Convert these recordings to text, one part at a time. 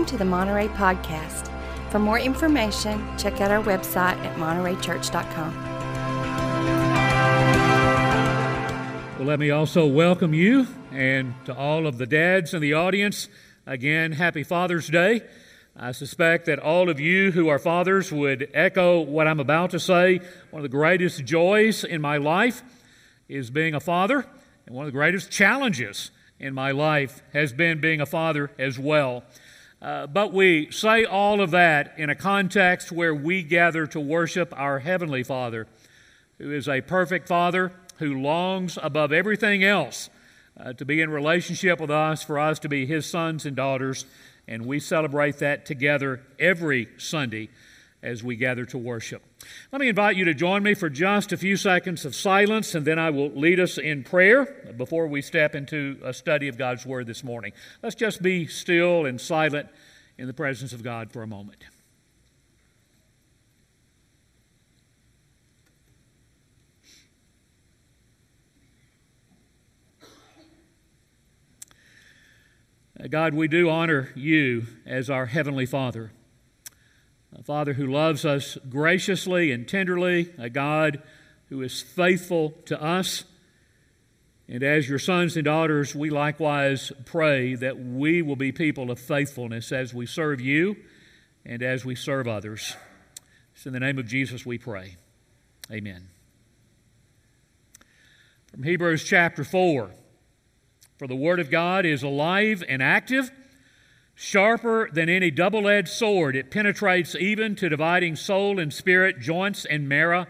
Welcome to the Monterey Podcast. For more information, check out our website at montereychurch.com. Well, let me also welcome you and to all of the dads in the audience. Again, happy Father's Day. I suspect that all of you who are fathers would echo what I'm about to say. One of the greatest joys in my life is being a father, and one of the greatest challenges in my life has been being a father as well. Uh, but we say all of that in a context where we gather to worship our Heavenly Father, who is a perfect Father who longs above everything else uh, to be in relationship with us, for us to be His sons and daughters. And we celebrate that together every Sunday as we gather to worship. Let me invite you to join me for just a few seconds of silence, and then I will lead us in prayer before we step into a study of God's Word this morning. Let's just be still and silent in the presence of God for a moment. Uh, God, we do honor you as our Heavenly Father a Father who loves us graciously and tenderly, a God who is faithful to us. And as your sons and daughters, we likewise pray that we will be people of faithfulness as we serve you and as we serve others. It's in the name of Jesus we pray. Amen. From Hebrews chapter 4 For the Word of God is alive and active Sharper than any double edged sword, it penetrates even to dividing soul and spirit, joints and marrow.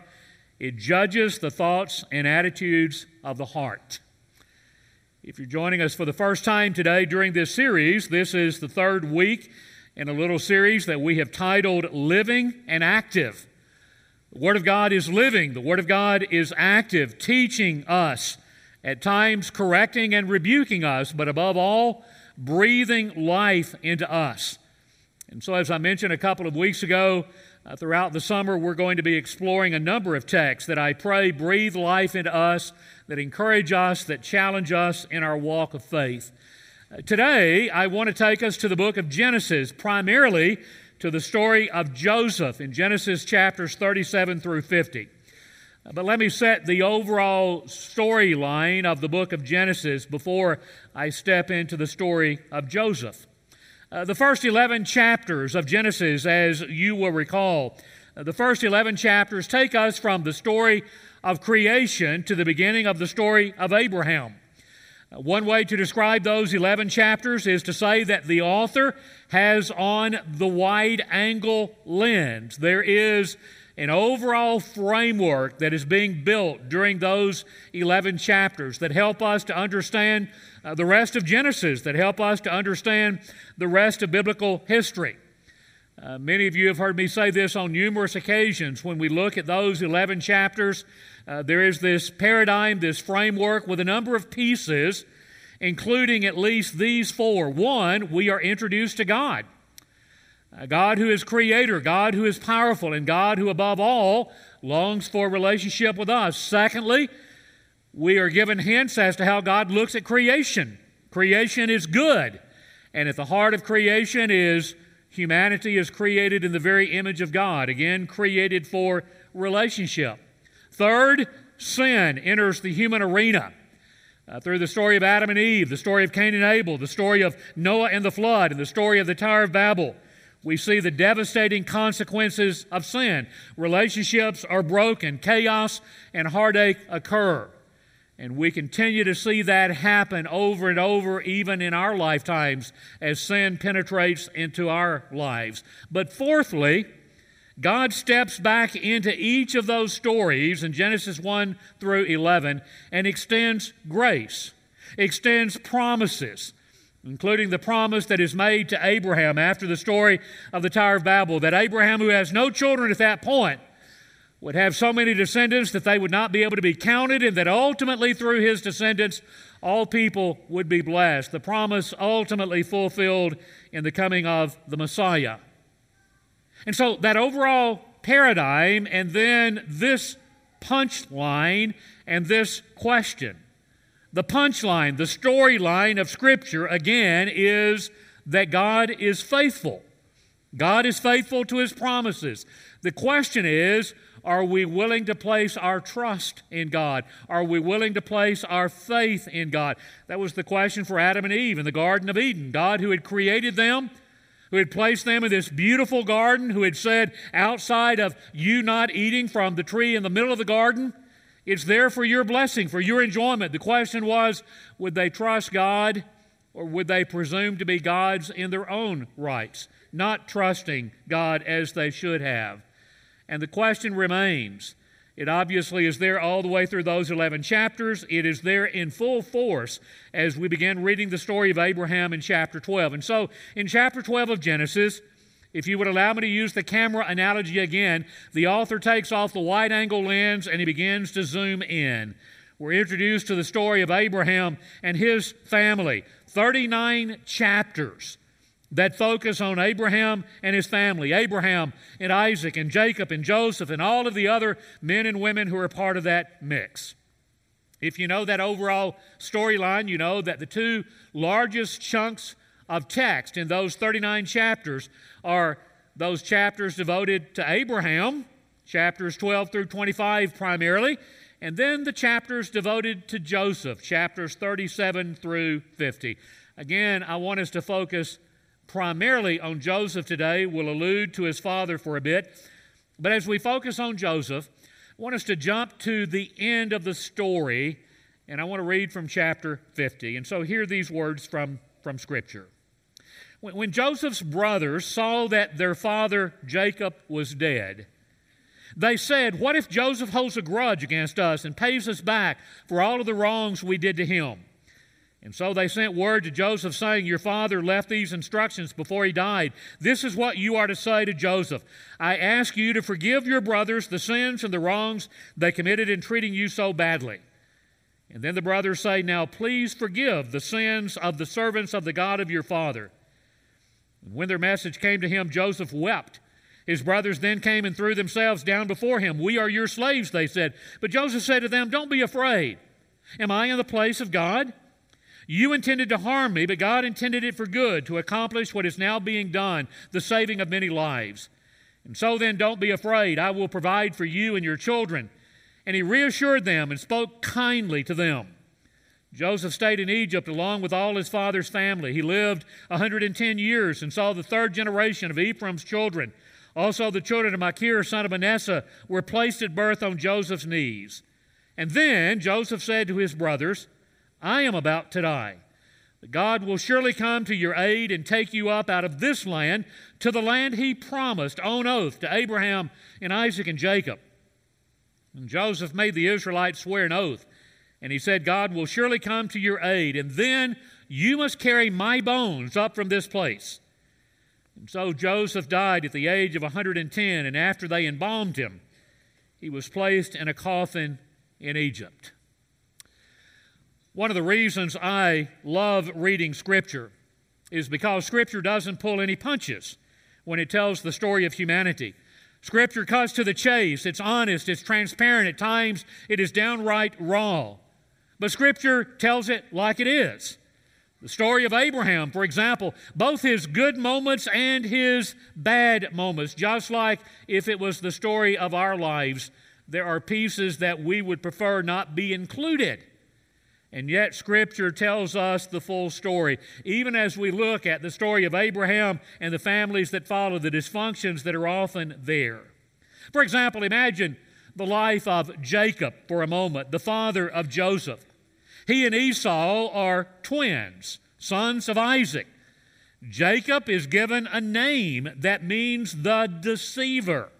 It judges the thoughts and attitudes of the heart. If you're joining us for the first time today during this series, this is the third week in a little series that we have titled Living and Active. The Word of God is living, the Word of God is active, teaching us, at times correcting and rebuking us, but above all, breathing life into us. And so, as I mentioned a couple of weeks ago, uh, throughout the summer, we're going to be exploring a number of texts that I pray breathe life into us, that encourage us, that challenge us in our walk of faith. Uh, today, I want to take us to the book of Genesis, primarily to the story of Joseph in Genesis chapters 37 through 50. But let me set the overall storyline of the book of Genesis before I step into the story of Joseph. Uh, the first 11 chapters of Genesis, as you will recall, uh, the first 11 chapters take us from the story of creation to the beginning of the story of Abraham. Uh, one way to describe those 11 chapters is to say that the author has on the wide angle lens. There is an overall framework that is being built during those 11 chapters that help us to understand uh, the rest of Genesis, that help us to understand the rest of biblical history. Uh, many of you have heard me say this on numerous occasions. When we look at those 11 chapters, uh, there is this paradigm, this framework with a number of pieces, including at least these four. One, we are introduced to God. God who is creator, God who is powerful, and God who, above all, longs for relationship with us. Secondly, we are given hints as to how God looks at creation. Creation is good, and at the heart of creation is humanity is created in the very image of God, again, created for relationship. Third, sin enters the human arena. Uh, through the story of Adam and Eve, the story of Cain and Abel, the story of Noah and the flood, and the story of the Tower of Babel. We see the devastating consequences of sin. Relationships are broken, chaos and heartache occur. And we continue to see that happen over and over, even in our lifetimes, as sin penetrates into our lives. But fourthly, God steps back into each of those stories in Genesis 1 through 11 and extends grace, extends promises, including the promise that is made to Abraham after the story of the Tower of Babel, that Abraham, who has no children at that point, would have so many descendants that they would not be able to be counted, and that ultimately through his descendants, all people would be blessed. The promise ultimately fulfilled in the coming of the Messiah. And so that overall paradigm, and then this punchline and this question the punchline, the storyline of Scripture, again, is that God is faithful. God is faithful to his promises. The question is, are we willing to place our trust in God? Are we willing to place our faith in God? That was the question for Adam and Eve in the Garden of Eden. God, who had created them, who had placed them in this beautiful garden, who had said, outside of you not eating from the tree in the middle of the garden, it's there for your blessing, for your enjoyment. The question was, would they trust God or would they presume to be God's in their own rights, not trusting God as they should have? And the question remains. It obviously is there all the way through those 11 chapters. It is there in full force as we begin reading the story of Abraham in chapter 12. And so, in chapter 12 of Genesis, if you would allow me to use the camera analogy again, the author takes off the wide angle lens and he begins to zoom in. We're introduced to the story of Abraham and his family. 39 chapters that focus on Abraham and his family, Abraham and Isaac and Jacob and Joseph and all of the other men and women who are part of that mix. If you know that overall storyline, you know that the two largest chunks of text in those 39 chapters are those chapters devoted to Abraham, chapters 12 through 25 primarily, and then the chapters devoted to Joseph, chapters 37 through 50. Again, I want us to focus primarily on Joseph today. We'll allude to his father for a bit. But as we focus on Joseph, I want us to jump to the end of the story, and I want to read from chapter 50. And so hear these words from, from Scripture. When, Joseph's brothers saw that their father Jacob was dead, they said, What if Joseph holds a grudge against us and pays us back for all of the wrongs we did to him? And so they sent word to Joseph saying, Your father left these instructions before he died. This is what you are to say to Joseph I ask you to forgive your brothers the sins and the wrongs they committed in treating you so badly. And then the brothers say, Now please forgive the sins of the servants of the God of your father. When their message came to him, Joseph wept. His brothers then came and threw themselves down before him. We are your slaves, they said. But Joseph said to them, Don't be afraid. Am I in the place of God? You intended to harm me, but God intended it for good to accomplish what is now being done, the saving of many lives. And so then, don't be afraid. I will provide for you and your children. And he reassured them and spoke kindly to them. Joseph stayed in Egypt along with all his father's family. He lived 110 years and saw the third generation of Ephraim's children. Also, the children of Machir, son of Manasseh, were placed at birth on Joseph's knees. And then Joseph said to his brothers, I am about to die. God will surely come to your aid and take you up out of this land to the land he promised on oath to Abraham and Isaac and Jacob. And Joseph made the Israelites swear an oath, and he said, God will surely come to your aid, and then you must carry my bones up from this place. And so Joseph died at the age of 110, and after they embalmed him, he was placed in a coffin in Egypt. One of the reasons I love reading Scripture is because Scripture doesn't pull any punches when it tells the story of humanity. Scripture cuts to the chase, it's honest, it's transparent, at times it is downright raw. But Scripture tells it like it is. The story of Abraham, for example, both his good moments and his bad moments, just like if it was the story of our lives, there are pieces that we would prefer not be included. And yet, Scripture tells us the full story. Even as we look at the story of Abraham and the families that follow, the dysfunctions that are often there. For example, imagine the life of Jacob for a moment, the father of Joseph. He and Esau are twins, sons of Isaac. Jacob is given a name that means the deceiver.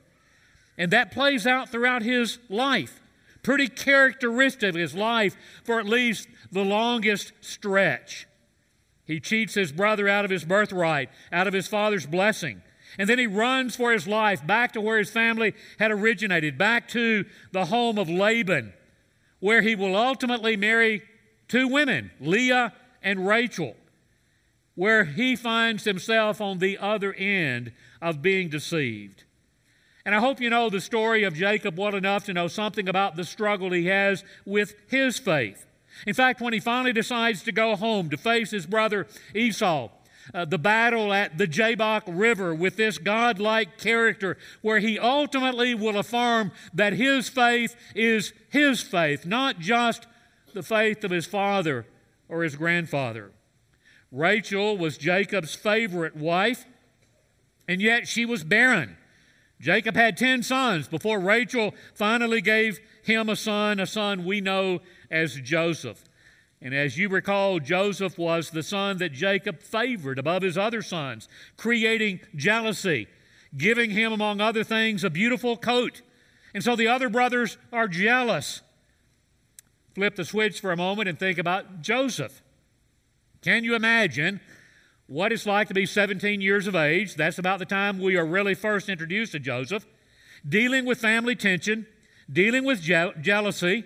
And that plays out throughout his life pretty characteristic of his life for at least the longest stretch. He cheats his brother out of his birthright, out of his father's blessing. And then he runs for his life back to where his family had originated, back to the home of Laban, where he will ultimately marry two women, Leah and Rachel, where he finds himself on the other end of being deceived. And I hope you know the story of Jacob well enough to know something about the struggle he has with his faith. In fact, when he finally decides to go home to face his brother Esau, uh, the battle at the Jabbok River with this godlike character, where he ultimately will affirm that his faith is his faith, not just the faith of his father or his grandfather. Rachel was Jacob's favorite wife, and yet she was barren. Jacob had 10 sons before Rachel finally gave him a son, a son we know as Joseph. And as you recall, Joseph was the son that Jacob favored above his other sons, creating jealousy, giving him, among other things, a beautiful coat. And so the other brothers are jealous. Flip the switch for a moment and think about Joseph. Can you imagine what it's like to be 17 years of age? That's about the time we are really first introduced to Joseph. Dealing with family tension, dealing with je- jealousy,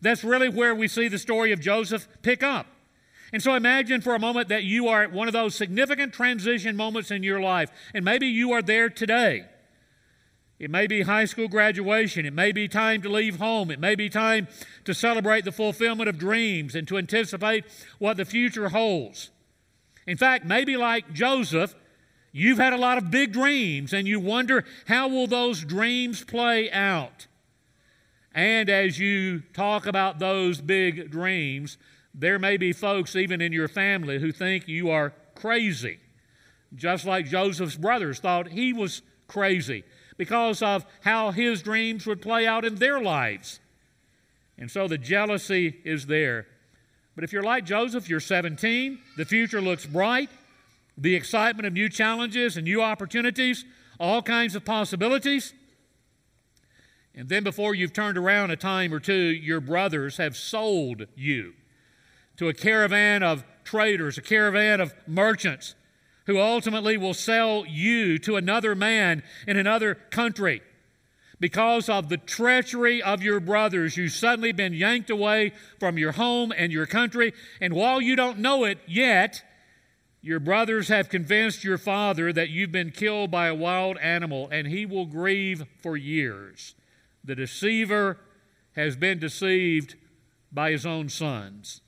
that's really where we see the story of Joseph pick up. And so imagine for a moment that you are at one of those significant transition moments in your life, and maybe you are there today. It may be high school graduation. It may be time to leave home. It may be time to celebrate the fulfillment of dreams and to anticipate what the future holds. In fact, maybe like Joseph, you've had a lot of big dreams and you wonder how will those dreams play out? And as you talk about those big dreams, there may be folks, even in your family, who think you are crazy. Just like Joseph's brothers thought he was crazy because of how his dreams would play out in their lives. And so the jealousy is there. But if you're like Joseph, you're 17, the future looks bright, the excitement of new challenges and new opportunities, all kinds of possibilities. And then, before you've turned around a time or two, your brothers have sold you to a caravan of traders, a caravan of merchants who ultimately will sell you to another man in another country. Because of the treachery of your brothers, you've suddenly been yanked away from your home and your country. And while you don't know it yet, your brothers have convinced your father that you've been killed by a wild animal, and he will grieve for years. The deceiver has been deceived by his own sons.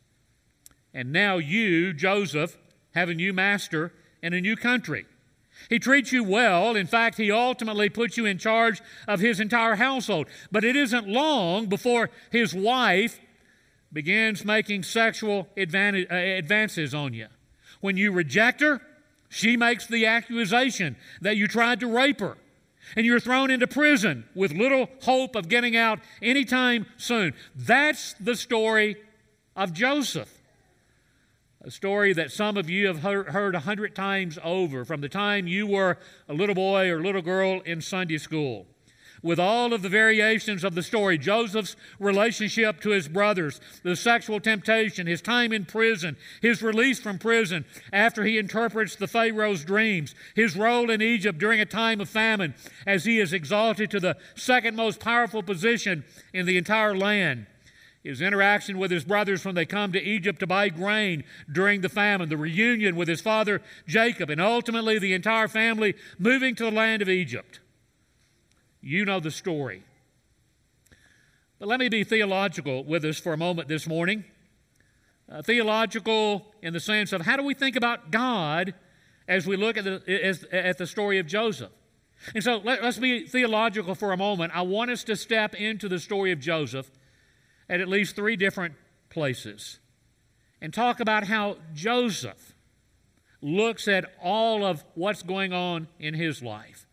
And now you, Joseph, a new master in a new country. He treats you well. In fact, he ultimately puts you in charge of his entire household. But it isn't long before his wife begins making sexual uh, advances on you. When you reject her, she makes the accusation that you tried to rape her and you're thrown into prison with little hope of getting out anytime soon. That's the story of Joseph. A story that some of you have heard a hundred times over from the time you were a little boy or little girl in Sunday school. With all of the variations of the story Joseph's relationship to his brothers, the sexual temptation, his time in prison, his release from prison after he interprets the Pharaoh's dreams, his role in Egypt during a time of famine as he is exalted to the second most powerful position in the entire land his interaction with his brothers when they come to Egypt to buy grain during the famine, the reunion with his father Jacob, and ultimately the entire family moving to the land of Egypt. You know the story. But let me be theological with us for a moment this morning. Uh, theological in the sense of how do we think about God as we look at the, as, at the story of Joseph? And so let, let's be theological for a moment. I want us to step into the story of Joseph at at least three different places and talk about how Joseph looks at all of what's going on in his life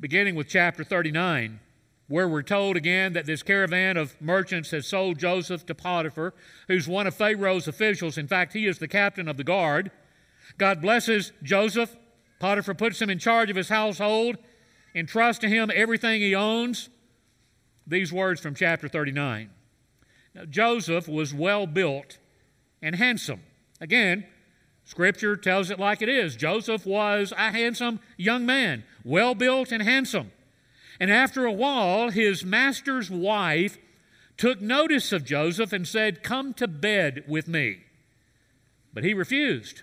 beginning with chapter 39, where we're told again that this caravan of merchants has sold Joseph to Potiphar, who's one of Pharaoh's officials. In fact, he is the captain of the guard. God blesses Joseph. Potiphar puts him in charge of his household, entrusts to him everything he owns. These words from chapter 39. Now, Joseph was well built and handsome. Again, Scripture tells it like it is. Joseph was a handsome young man, well built and handsome. And after a while, his master's wife took notice of Joseph and said, Come to bed with me. But he refused.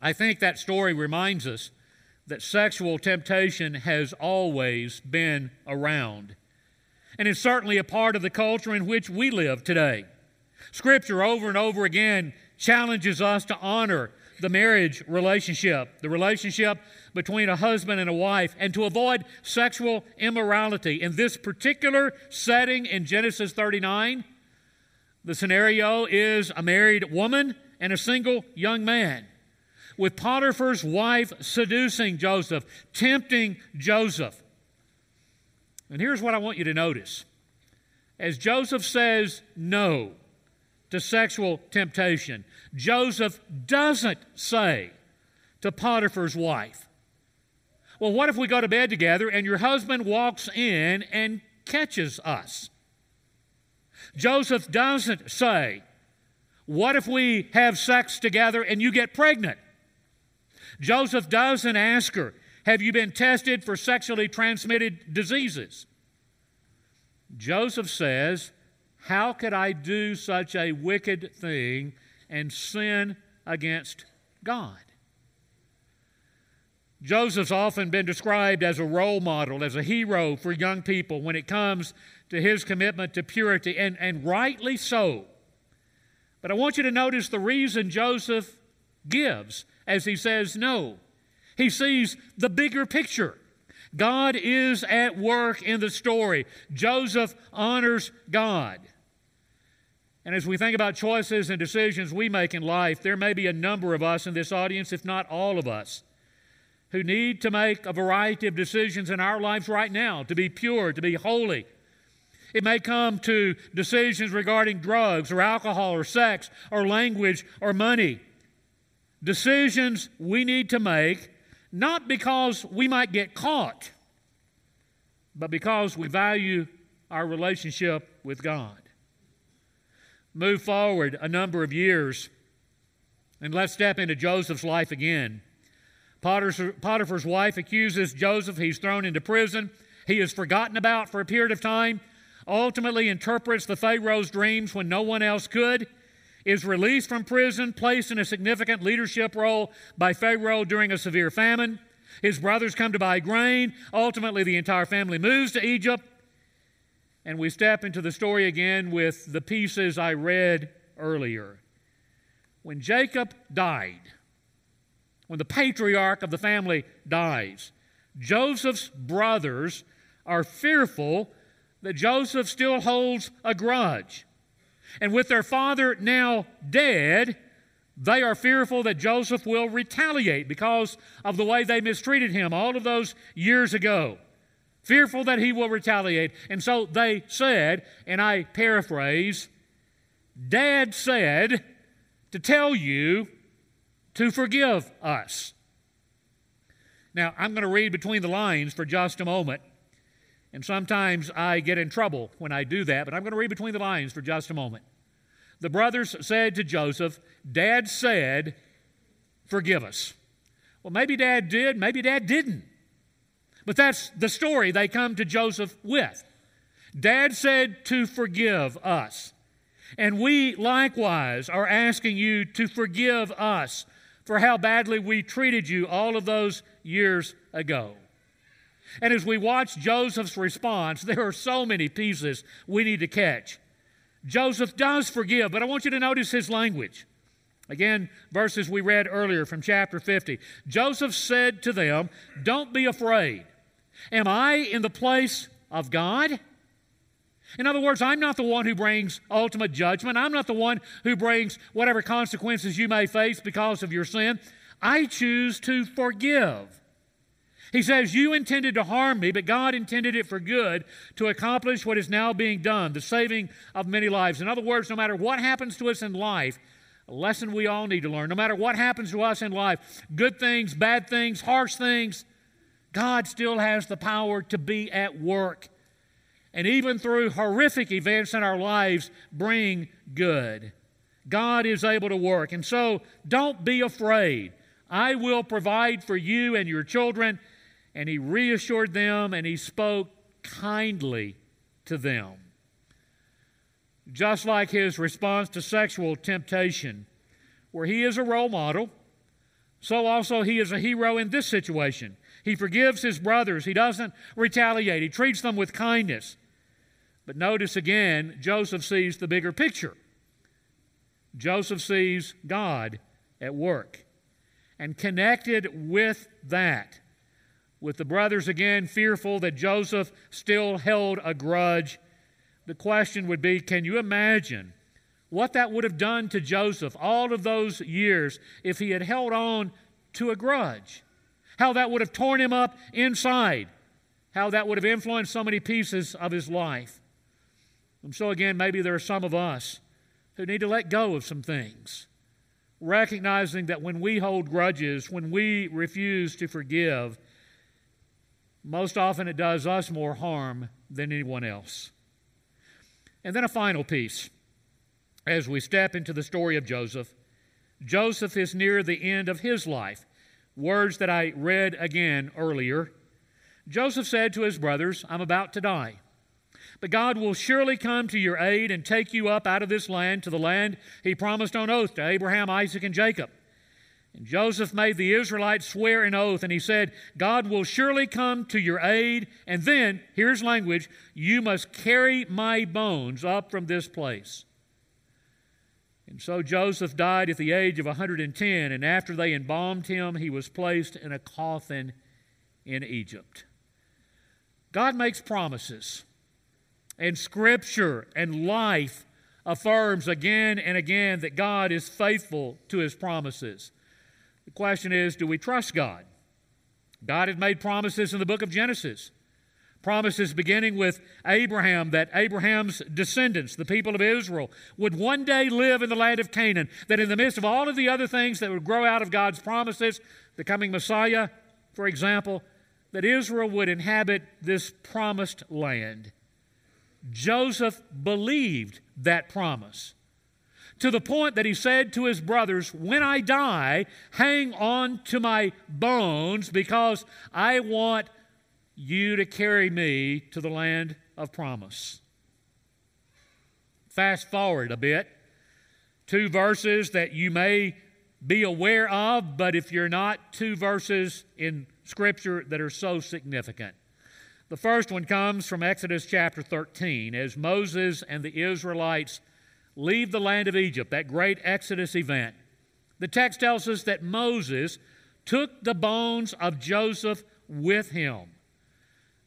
I think that story reminds us that sexual temptation has always been around. And it's certainly a part of the culture in which we live today. Scripture over and over again challenges us to honor the marriage relationship, the relationship between a husband and a wife, and to avoid sexual immorality. In this particular setting in Genesis 39, the scenario is a married woman and a single young man. With Potiphar's wife seducing Joseph, tempting Joseph. And here's what I want you to notice. As Joseph says no to sexual temptation, Joseph doesn't say to Potiphar's wife, Well, what if we go to bed together and your husband walks in and catches us? Joseph doesn't say, What if we have sex together and you get pregnant? Joseph doesn't ask her, Have you been tested for sexually transmitted diseases? Joseph says, How could I do such a wicked thing and sin against God. Joseph's often been described as a role model, as a hero for young people when it comes to his commitment to purity, and, and rightly so. But I want you to notice the reason Joseph gives as he says no. He sees the bigger picture. God is at work in the story. Joseph honors God. And as we think about choices and decisions we make in life, there may be a number of us in this audience, if not all of us, who need to make a variety of decisions in our lives right now to be pure, to be holy. It may come to decisions regarding drugs or alcohol or sex or language or money. Decisions we need to make not because we might get caught, but because we value our relationship with God move forward a number of years, and let's step into Joseph's life again. Potiphar's wife accuses Joseph. He's thrown into prison. He is forgotten about for a period of time, ultimately interprets the Pharaoh's dreams when no one else could, is released from prison, placed in a significant leadership role by Pharaoh during a severe famine. His brothers come to buy grain. Ultimately, the entire family moves to Egypt. And we step into the story again with the pieces I read earlier. When Jacob died, when the patriarch of the family dies, Joseph's brothers are fearful that Joseph still holds a grudge. And with their father now dead, they are fearful that Joseph will retaliate because of the way they mistreated him all of those years ago fearful that he will retaliate. And so they said, and I paraphrase, Dad said to tell you to forgive us. Now, I'm going to read between the lines for just a moment. And sometimes I get in trouble when I do that, but I'm going to read between the lines for just a moment. The brothers said to Joseph, Dad said, Forgive us. Well, maybe Dad did, maybe Dad didn't. But that's the story they come to Joseph with. Dad said to forgive us. And we likewise are asking you to forgive us for how badly we treated you all of those years ago. And as we watch Joseph's response, there are so many pieces we need to catch. Joseph does forgive, but I want you to notice his language. Again, verses we read earlier from chapter 50. Joseph said to them, Don't be afraid. Am I in the place of God? In other words, I'm not the one who brings ultimate judgment. I'm not the one who brings whatever consequences you may face because of your sin. I choose to forgive. He says, You intended to harm me, but God intended it for good to accomplish what is now being done, the saving of many lives. In other words, no matter what happens to us in life, a lesson we all need to learn. No matter what happens to us in life, good things, bad things, harsh things, God still has the power to be at work. And even through horrific events in our lives, bring good. God is able to work. And so don't be afraid. I will provide for you and your children. And he reassured them and he spoke kindly to them. Just like his response to sexual temptation, where he is a role model, so also he is a hero in this situation. He forgives his brothers, he doesn't retaliate, he treats them with kindness. But notice again, Joseph sees the bigger picture. Joseph sees God at work. And connected with that, with the brothers again fearful that Joseph still held a grudge, the question would be can you imagine what that would have done to Joseph all of those years if he had held on to a grudge? How that would have torn him up inside, how that would have influenced so many pieces of his life. And so, again, maybe there are some of us who need to let go of some things, recognizing that when we hold grudges, when we refuse to forgive, most often it does us more harm than anyone else. And then a final piece. As we step into the story of Joseph, Joseph is near the end of his life. Words that I read again earlier. Joseph said to his brothers, I'm about to die. But God will surely come to your aid and take you up out of this land to the land he promised on oath to Abraham, Isaac, and Jacob. And Joseph made the Israelites swear an oath, and he said, God will surely come to your aid. And then, here's language you must carry my bones up from this place. And so Joseph died at the age of 110, and after they embalmed him, he was placed in a coffin in Egypt. God makes promises and Scripture and life affirms again and again that God is faithful to His promises. The question is do we trust God? God had made promises in the book of Genesis. Promises beginning with Abraham that Abraham's descendants, the people of Israel, would one day live in the land of Canaan. That in the midst of all of the other things that would grow out of God's promises, the coming Messiah, for example, that Israel would inhabit this promised land. Joseph believed that promise to the point that he said to his brothers, When I die, hang on to my bones because I want you to carry me to the land of promise. Fast forward a bit, two verses that you may be aware of, but if you're not, two verses in Scripture that are so significant. The first one comes from Exodus chapter 13 as Moses and the Israelites leave the land of Egypt, that great Exodus event. The text tells us that Moses took the bones of Joseph with him.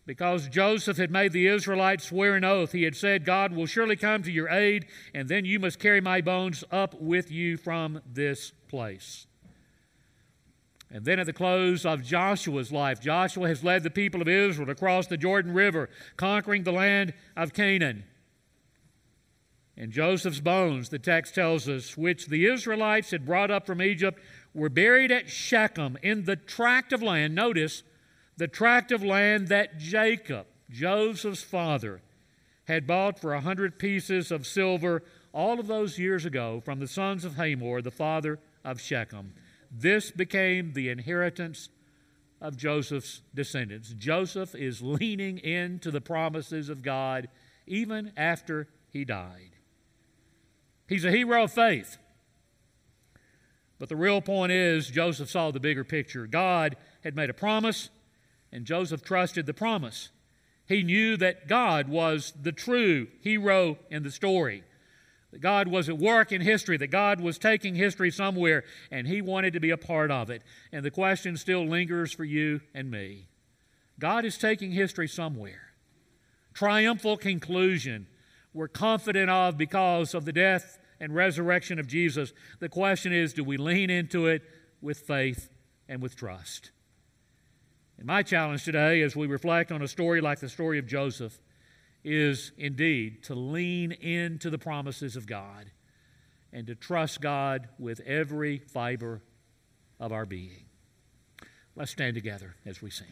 Because Joseph had made the Israelites swear an oath, he had said, God will surely come to your aid, and then you must carry my bones up with you from this place. And then at the close of Joshua's life, Joshua has led the people of Israel to cross the Jordan River, conquering the land of Canaan. And Joseph's bones, the text tells us, which the Israelites had brought up from Egypt, were buried at Shechem in the tract of land. Notice, the tract of land that Jacob, Joseph's father, had bought for a hundred pieces of silver all of those years ago from the sons of Hamor, the father of Shechem. This became the inheritance of Joseph's descendants. Joseph is leaning into the promises of God even after he died. He's a hero of faith. But the real point is, Joseph saw the bigger picture. God had made a promise, and Joseph trusted the promise. He knew that God was the true hero in the story that God was at work in history, that God was taking history somewhere, and He wanted to be a part of it. And the question still lingers for you and me God is taking history somewhere. Triumphal conclusion we're confident of because of the death and resurrection of Jesus. The question is do we lean into it with faith and with trust? And my challenge today, as we reflect on a story like the story of Joseph, is indeed to lean into the promises of God and to trust God with every fiber of our being. Let's stand together as we sing.